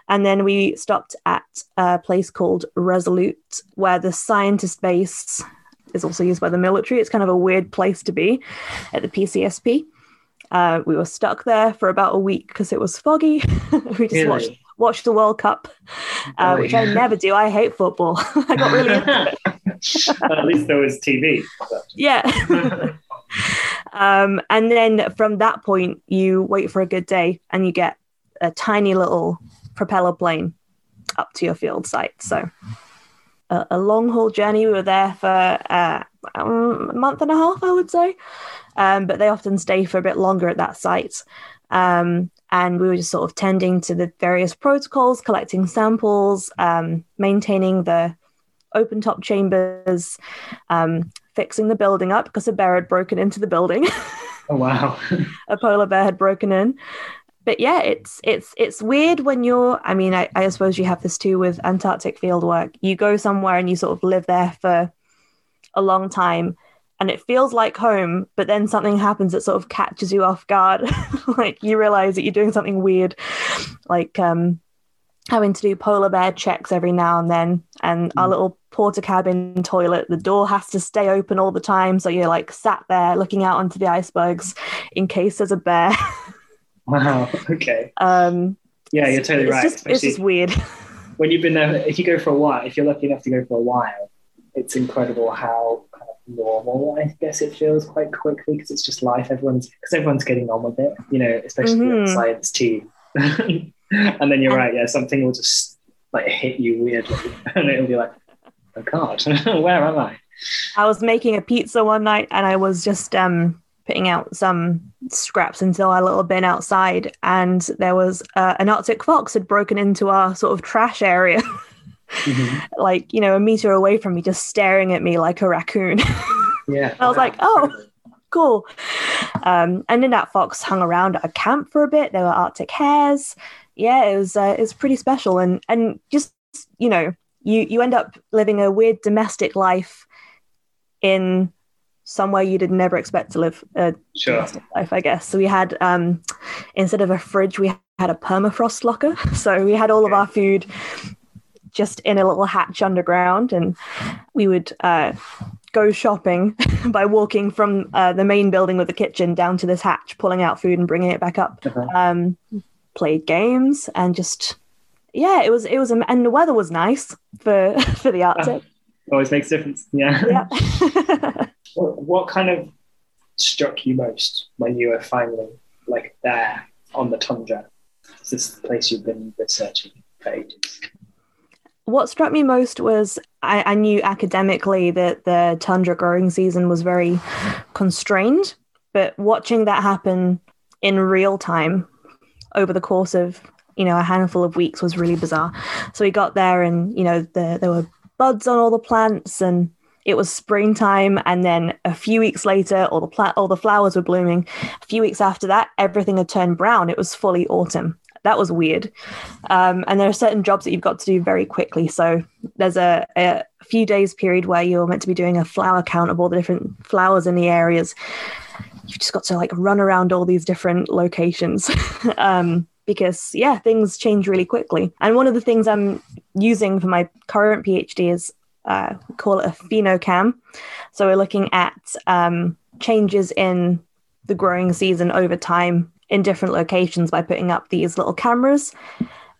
And then we stopped at a place called Resolute, where the scientist base is also used by the military. It's kind of a weird place to be at the PCSP. Uh, we were stuck there for about a week because it was foggy. we just Really? watched watched the World Cup, uh, Oh, which I never do. I hate football. I got really into it. Well, at least there was TV. Yeah. um, and then from that point, you wait for a good day and you get a tiny little propeller plane up to your field site. So a, a long haul journey. We were there for uh, um, a month and a half, I would say. Um, but they often stay for a bit longer at that site. Um, and we were just sort of tending to the various protocols, collecting samples, um, maintaining the open top chambers, um, fixing the building up because a bear had broken into the building. oh wow. a polar bear had broken in. But yeah, it's it's it's weird when you're. I mean, I, I suppose you have this too with Antarctic field work. You go somewhere and you sort of live there for a long time, and it feels like home. But then something happens that sort of catches you off guard. like you realize that you're doing something weird, like um, having to do polar bear checks every now and then, and our Mm. little porter cabin toilet. The door has to stay open all the time, so you're like sat there looking out onto the icebergs in case there's a bear. Wow. Okay. Um, Yeah, you're totally it's right. Just, it's just weird. when you've been there, if you go for a while, if you're lucky enough to go for a while, it's incredible how kind of normal I guess it feels quite quickly because it's just life. Everyone's because everyone's getting on with it, you know, especially Mhm. the science team. and then you're right, yeah, something will just like hit you weirdly, and it'll be like, oh god, where am I? I was making a pizza one night and I was just um, putting out some scraps into our little bin outside, and there was uh, an Arctic fox had broken into our sort of trash area, Mhm. like you know, a meter away from me, just staring at me like a raccoon. Yeah, I was wow, like, oh. cool. Um, and then that fox hung around at a camp for a bit. There were Arctic hares. Yeah, it was uh, it was pretty special, and and just you know, you you end up living a weird domestic life in somewhere you did never expect to live a sure. life, I guess. So we had um, instead of a fridge, we had a permafrost locker. So we had all of our food just in a little hatch underground, and we would uh, go shopping by walking from uh, the main building with the kitchen down to this hatch, pulling out food and bringing it back up. Uh-huh. Um, played games and just yeah, it was it was and the weather was nice for for the Arctic. Always makes a difference. Yeah. yeah. What, what kind of struck you most when you were finally like there on the tundra? Is this the place you've been researching for ages? What struck me most was I, I, knew academically that the tundra growing season was very constrained, but watching that happen in real time over the course of you know a handful of weeks was really bizarre. So we got there, and you know the, there were buds on all the plants, and it was springtime. And then a few weeks later, all the plant, all the flowers were blooming. A few weeks after that, everything had turned brown. It was fully autumn that was weird. Um, and there are certain jobs that you've got to do very quickly. So there's a, a, few days period where you're meant to be doing a flower count of all the different flowers in the areas. You've just got to like run around all these different locations. um, because yeah, things change really quickly. And one of the things I'm using for my current PhD is uh, call it a phenocam. So we're looking at um, changes in the growing season over time in different locations by putting up these little cameras.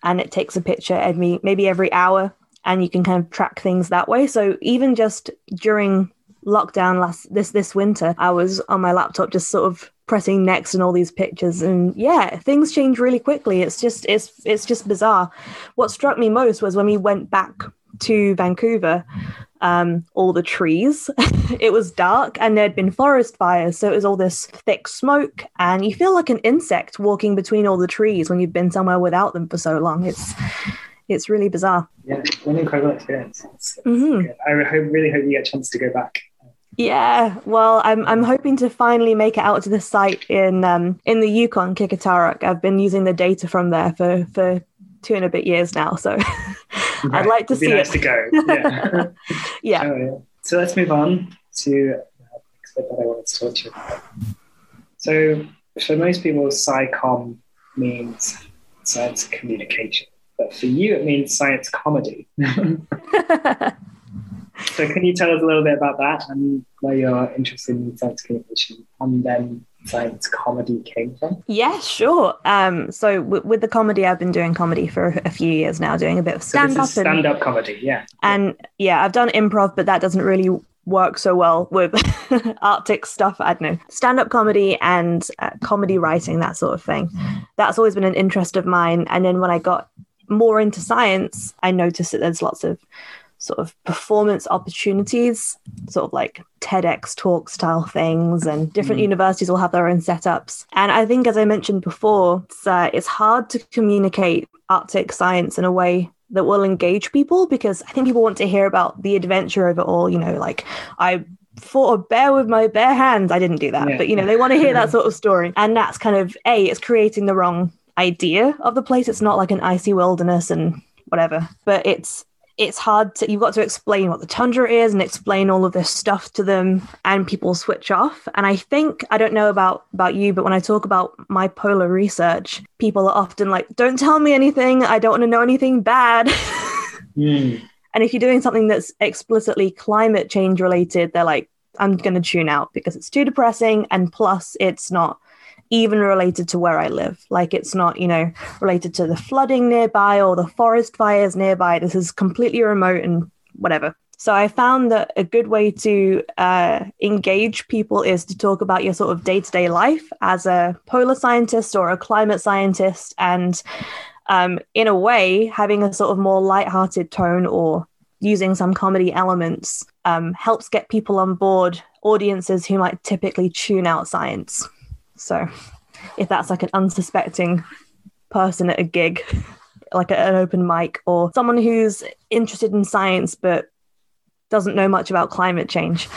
And it takes a picture every maybe every hour and you can kind of track things that way. So even just during lockdown last this this winter i was on my laptop just sort of pressing next and all these pictures. And yeah things change really quickly. It's just it's it's just bizarre. What struck me most was when we went back to vancouver um, all the trees. it was dark and there'd been forest fires. So it was all this thick smoke. And you feel like an insect walking between all the trees when you've been somewhere without them for so long. It's it's really bizarre. Yeah, an incredible experience. It's, it's mm-hmm. I hope, really hope you get a chance to go back. Yeah, well, I'm I'm hoping to finally make it out to the site in um in the Yukon, Qikiqtaruk. I've been using the data from there for for two and a bit years now, so Right. I'd like to It'd see nice it. to go. Yeah. yeah. Oh, yeah. So let's move on to uh, next bit that I wanted to talk to you about. So for most people, SciComm means science communication, but for you, it means science comedy. so can you tell us a little bit about that and why you're interested in science communication, and then science comedy came from? Yeah, sure. Um, so w- with the comedy, I've been doing comedy for a few years now, doing a bit of stand up. So stand up comedy, yeah. And yeah, I've done improv, but that doesn't really work so well with Arctic stuff. I don't know, stand up comedy and uh, comedy writing, that sort of thing. That's always been an interest of mine. And then when I got more into science, I noticed that there's lots of sort of performance opportunities, sort of like TEDx talk style things, and different mm. universities will have their own setups. And I think, as I mentioned before, it's, uh, it's hard to communicate Arctic science in a way that will engage people because I think people want to hear about the adventure of it all. You know, like I fought a bear with my bare hands. I didn't do that, yeah. but you know, they want to hear that sort of story. And that's kind of A, it's creating the wrong idea of the place. It's not like an icy wilderness and whatever, but it's it's hard to you've got to explain what the tundra is and explain all of this stuff to them and people switch off. And i think i don't know about about you but when i talk about my polar research people are often like don't tell me anything. I don't want to know anything bad. Mm. and if you're doing something that's explicitly climate change related they're like i'm going to tune out because it's too depressing and plus it's not even related to where I live. Like it's not, you know, related to the flooding nearby or the forest fires nearby. This is completely remote and whatever. So I found that a good way to uh, engage people is to talk about your sort of day to day life as a polar scientist or a climate scientist, and um, in a way, having a sort of more light-hearted tone or using some comedy elements um, helps get people on board, audiences who might typically tune out science. So if that's like an unsuspecting person at a gig, like an open mic, or someone who's interested in science but doesn't know much about climate change,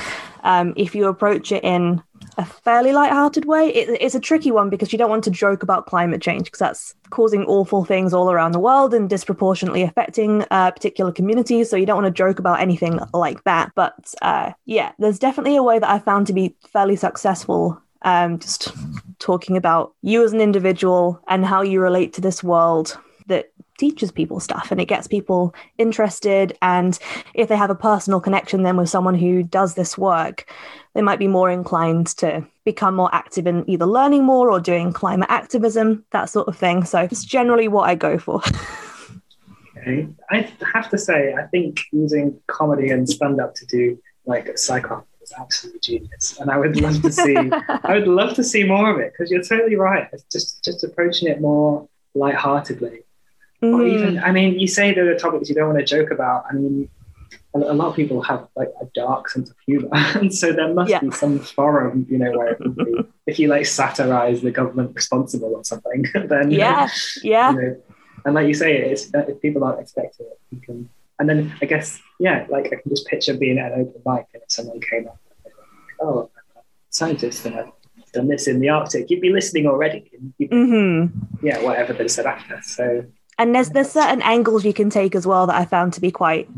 um, if you approach it in a fairly light-hearted way, it, it's a tricky one because you don't want to joke about climate change because that's causing awful things all around the world and disproportionately affecting uh, particular communities. So you don't want to joke about anything like that. But uh, yeah, there's definitely a way that I found to be fairly successful um, just talking about you as an individual and how you relate to this world that teaches people stuff and it gets people interested. And if they have a personal connection then with someone who does this work they might be more inclined to become more active in either learning more or doing climate activism that sort of thing. So it's generally what i go for. Okay. I have to say i think using comedy and stand up to do like SciComm was absolutely genius, and I would love to see. I would love to see more of it because you're totally right. It's just just approaching it more lightheartedly Or Mhm. even, I mean, you say there are topics you don't want to joke about. I mean, a, a lot of people have like a dark sense of humor, and so there must Yeah. be some forum, you know, where be, if you like satirize the government responsible or something, then yeah, yeah. you know, and like you say, it's uh, if people aren't expecting it, you can. And then I guess, yeah, like I can just picture being at an open mic and if someone came up, and they were like, oh, I'm a scientist and I've done this in the Arctic, you'd be listening already. And you'd, hmm Yeah, whatever they said after. So and there's there's certain angles you can take as well that I found to be quite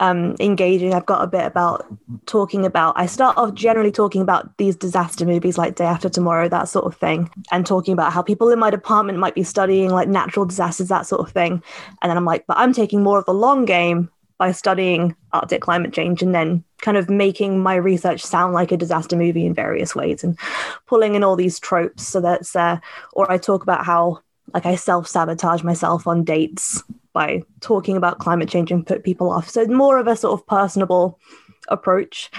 um, engaging. I've got a bit about talking about. I start off generally talking about these disaster movies like Day After Tomorrow, that sort of thing, and talking about how people in my department might be studying like natural disasters, that sort of thing. And then I'm like, but I'm taking more of the long game by studying Arctic climate change and then kind of making my research sound like a disaster movie in various ways and pulling in all these tropes. So that's, uh, or I talk about how like I self sabotage myself on dates by talking about climate change and put people off. So more of a sort of personable approach.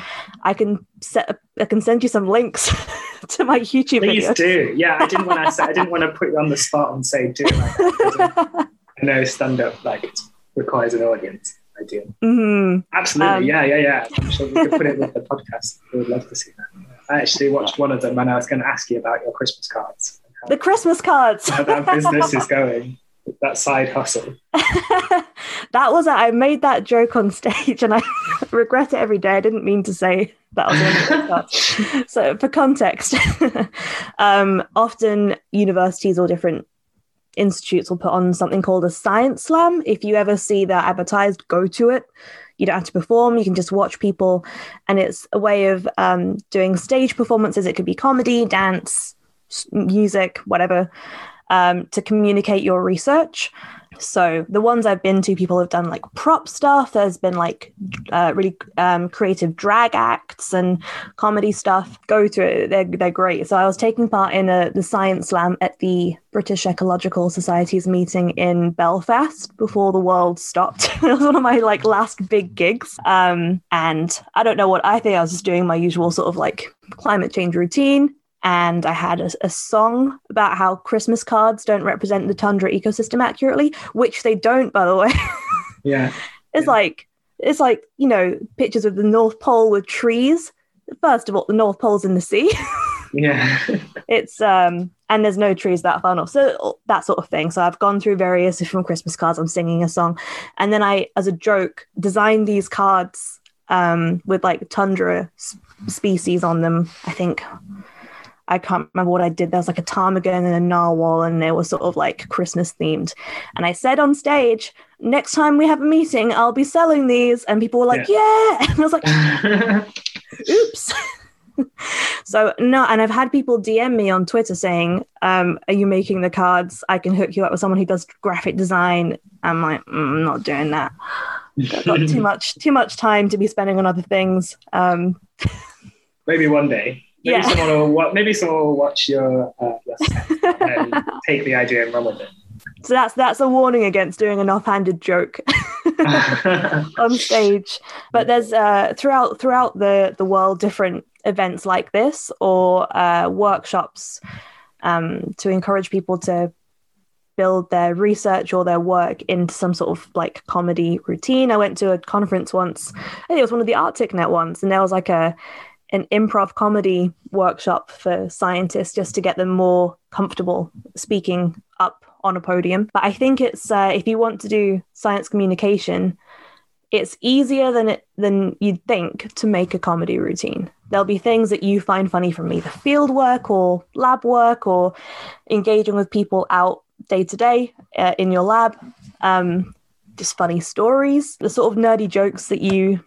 I can set I can send you some links to my YouTube please videos. do. Yeah, I didn't want to say, I didn't want to put you on the spot and say do it like that. I know stand up like it requires an audience. I do. Mhm. Absolutely. Um, yeah, yeah, yeah. I'm sure we could put it with the podcast. We would love to see that. I actually watched one of them and I was going to ask you about your Christmas cards. The Christmas cards. that business is going, that side hustle. that was I made that joke on stage and I regret it every day. I didn't mean to say that was one of the cards. So for context, um, often universities or different institutes will put on something called a science slam. If you ever see that advertised, go to it. You don't have to perform, you can just watch people. And it's a way of um, doing stage performances. It could be comedy, dance, music, whatever, um, to communicate your research. So the ones I've been to, people have done like prop stuff. There's been like uh, really um, creative drag acts and comedy stuff. Go to it; they're they're great. So I was taking part in a, the science slam at the British Ecological Society's meeting in Belfast before the world stopped. it was one of my like last big gigs. Um, and I don't know what I think. I was just doing my usual sort of like climate change routine and I had a, a song about how Christmas cards don't represent the tundra ecosystem accurately, which they don't, by the way. Yeah. it's Yeah. like it's like you know pictures of the North Pole with trees. First of all, the North Pole's in the sea. Yeah. it's um and there's no trees that far north, so that sort of thing. So I've gone through various different Christmas cards. I'm singing a song, and then I, as a joke, designed these cards um with like tundra species on them. I think I can't remember what I did. There was like a ptarmigan and a narwhal, and they were sort of like Christmas themed. And I said on stage, next time we have a meeting, I'll be selling these. And people were like, yeah. And I was like, oops. so no, and I've had people DM me on Twitter saying, um, "Are you making the cards? I can hook you up with someone who does graphic design." I'm like, mm, I'm not doing that. I've got too much too much time to be spending on other things. Um, maybe one day. Maybe Yeah. someone will wa- maybe someone will watch your, uh, and take the idea and run with it. so that's that's a warning against doing an offhanded joke on stage. But there's uh, throughout throughout the the world different events like this or uh, workshops um, to encourage people to build their research or their work into some sort of like comedy routine. I went to a conference once. I think it was one of the ArcticNet ones, and there was like a an improv comedy workshop for scientists just to get them more comfortable speaking up on a podium. But I think it's uh, if you want to do science communication, it's easier than it than you'd think to make a comedy routine. There'll be things that you find funny from either field work or lab work or engaging with people out day to day uh, in your lab. Um, just funny stories, the sort of nerdy jokes that you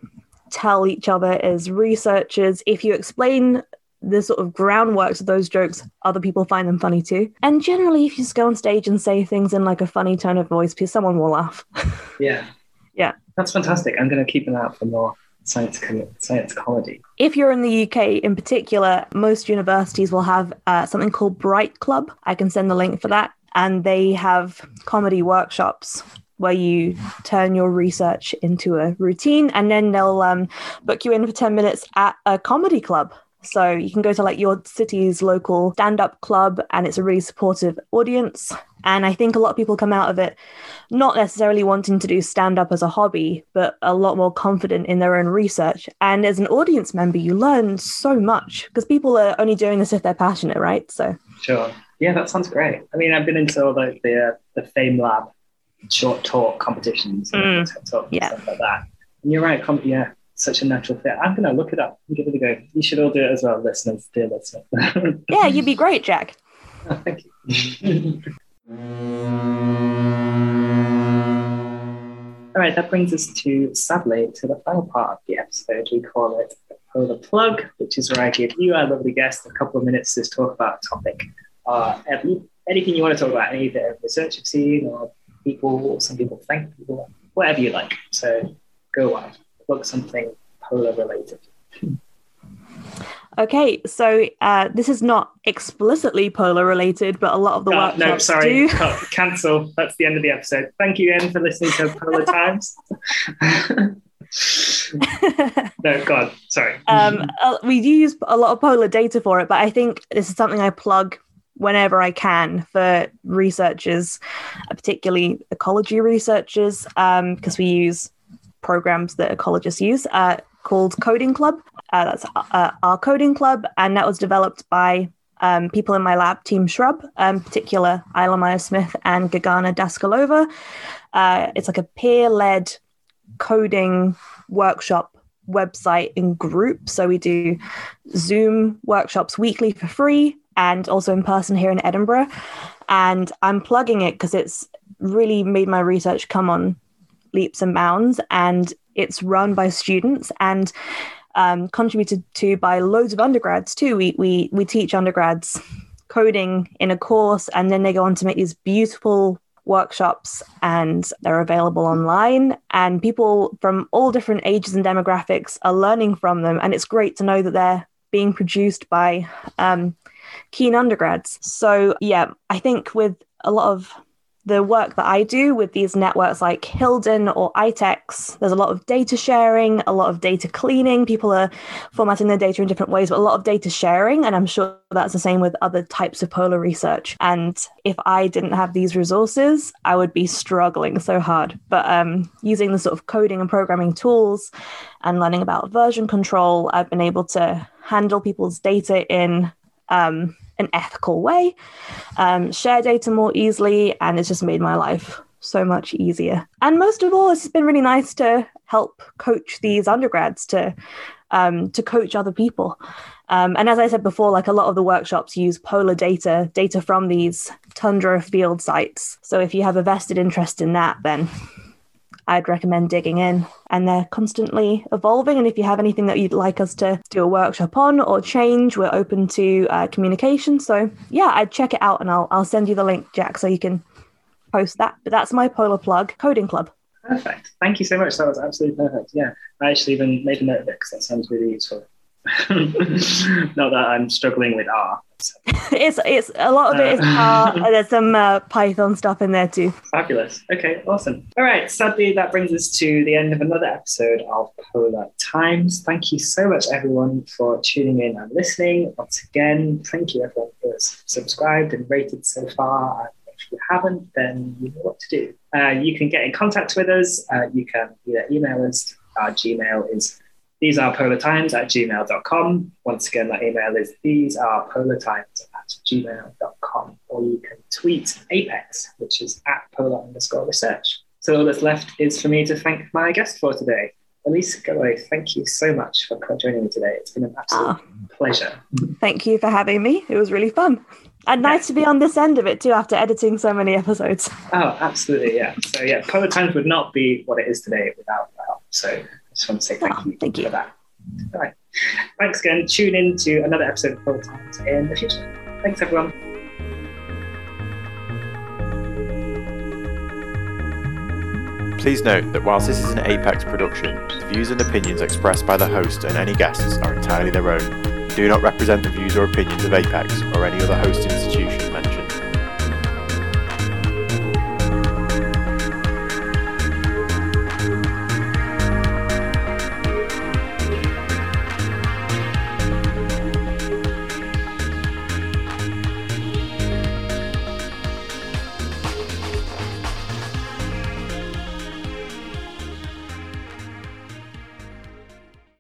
tell each other as researchers. If you explain the sort of groundworks of those jokes, other people find them funny too. And generally, if you just go on stage and say things in like a funny tone of voice, someone will laugh. yeah. Yeah. That's fantastic. I'm going to keep an eye out for more science com- science comedy. If you're in the UK in particular, most universities will have uh, something called Bright Club. I can send the link for that. And they have comedy workshops where you turn your research into a routine and then they'll um, book you in for 10 minutes at a comedy club So you can go to like your city's local stand up club and it's a really supportive audience. And I think a lot of people come out of it not necessarily wanting to do stand up as a hobby, but a lot more confident in their own research. And as an audience member, you learn so much because people are only doing this if they're passionate, right? So, sure. Yeah, that sounds great. I mean, I've been into the, the, uh, the FameLab short talk competitions and Mm. and Yeah. stuff like that. And you're right, com- yeah, such a natural fit. I'm going to look it up and give it a go. You should all do it as well, listeners, dear listener. yeah, you'd be great, Jack. Oh, thank you. All right, that brings us to, sadly, to the final part of the episode. We call it Pull the Plug, which is where I give you, our lovely guest, a couple of minutes to talk about a topic. Uh, anything you want to talk about, any bit of research you've seen, or people, or some people think people, whatever you like. So go on, plug something polar related. Okay, so uh, this is not explicitly polar related, but a lot of the Uh, workshops no, sorry, do. cut, cancel. That's the end of the episode. Thank you again for listening to Polar Times. no, God, sorry. um, uh, we do use a lot of polar data for it, but I think this is something I plug whenever I can for researchers, uh, particularly ecology researchers, because we use programs that ecologists use uh, called Coding Club. Uh, that's uh, our Coding Club, and that was developed by um, people in my lab, Team Shrub, um, particular Isla Myers-Smith and Gergana Daskalova. Uh, it's like a peer led coding workshop website in group. So we do Zoom workshops weekly for free and also in person here in Edinburgh. And I'm plugging it because it's really made my research come on leaps and bounds. And it's run by students and um, contributed to by loads of undergrads too. We, we, we teach undergrads coding in a course and then they go on to make these beautiful workshops and they're available online and people from all different ages and demographics are learning from them and it's great to know that they're being produced by um, keen undergrads so yeah i think with a lot of the work that I do with these networks like HiLDEN or ITEX, there's a lot of data sharing, a lot of data cleaning. People are formatting their data in different ways, but a lot of data sharing. And I'm sure that's the same with other types of polar research. And if I didn't have these resources, I would be struggling so hard. But um, using the sort of coding and programming tools and learning about version control, I've been able to handle people's data in um, an ethical way, um, share data more easily, and it's just made my life so much easier. And most of all, it's been really nice to help coach these undergrads to um, to coach other people. Um, and as I said before, like a lot of the workshops use polar data, data from these tundra field sites. So if you have a vested interest in that, then I'd recommend digging in. And they're constantly evolving. And if you have anything that you'd like us to do a workshop on or change, we're open to uh, communication. So yeah, I'd check it out and I'll, I'll send you the link, Jack, so you can post that. But that's my polar plug, Coding Club. Perfect. Thank you so much. That was absolutely perfect. Yeah, I actually even made a note of it because that sounds really useful. Not that I'm struggling with R. It's it's a lot of it is R. and There's some uh, Python stuff in there too. fabulous. Okay, awesome. All right. Sadly, that brings us to the end of another episode of Polar Times. Thank you so much, everyone, for tuning in and listening. Once again, thank you, everyone, who has subscribed and rated so far. If you haven't, then you know what to do. Uh, you can get in contact with us. Uh, you can either email us. Our Gmail is these are polar times at gmail.com. Once again, that email is these are polar times at gmail.com. Or you can tweet APECS, which is at polar underscore research. So all that's left is for me to thank my guest for today. Elise Gallois, thank you so much for joining me today. It's been an absolute Ah. pleasure. Thank you for having me. It was really fun. And nice to be on this end of it too after editing so many episodes. Oh, absolutely, yeah. So yeah, Polar Times would not be what it is today without help. So just want to say thank Oh, you thank you. for that. All right. Thanks again. Tune in to another episode of Polar Times in the future. Thanks, everyone. Please note that whilst this is an APECS production, the views and opinions expressed by the host and any guests are entirely their own, do not represent the views or opinions of APECS or any other host institution.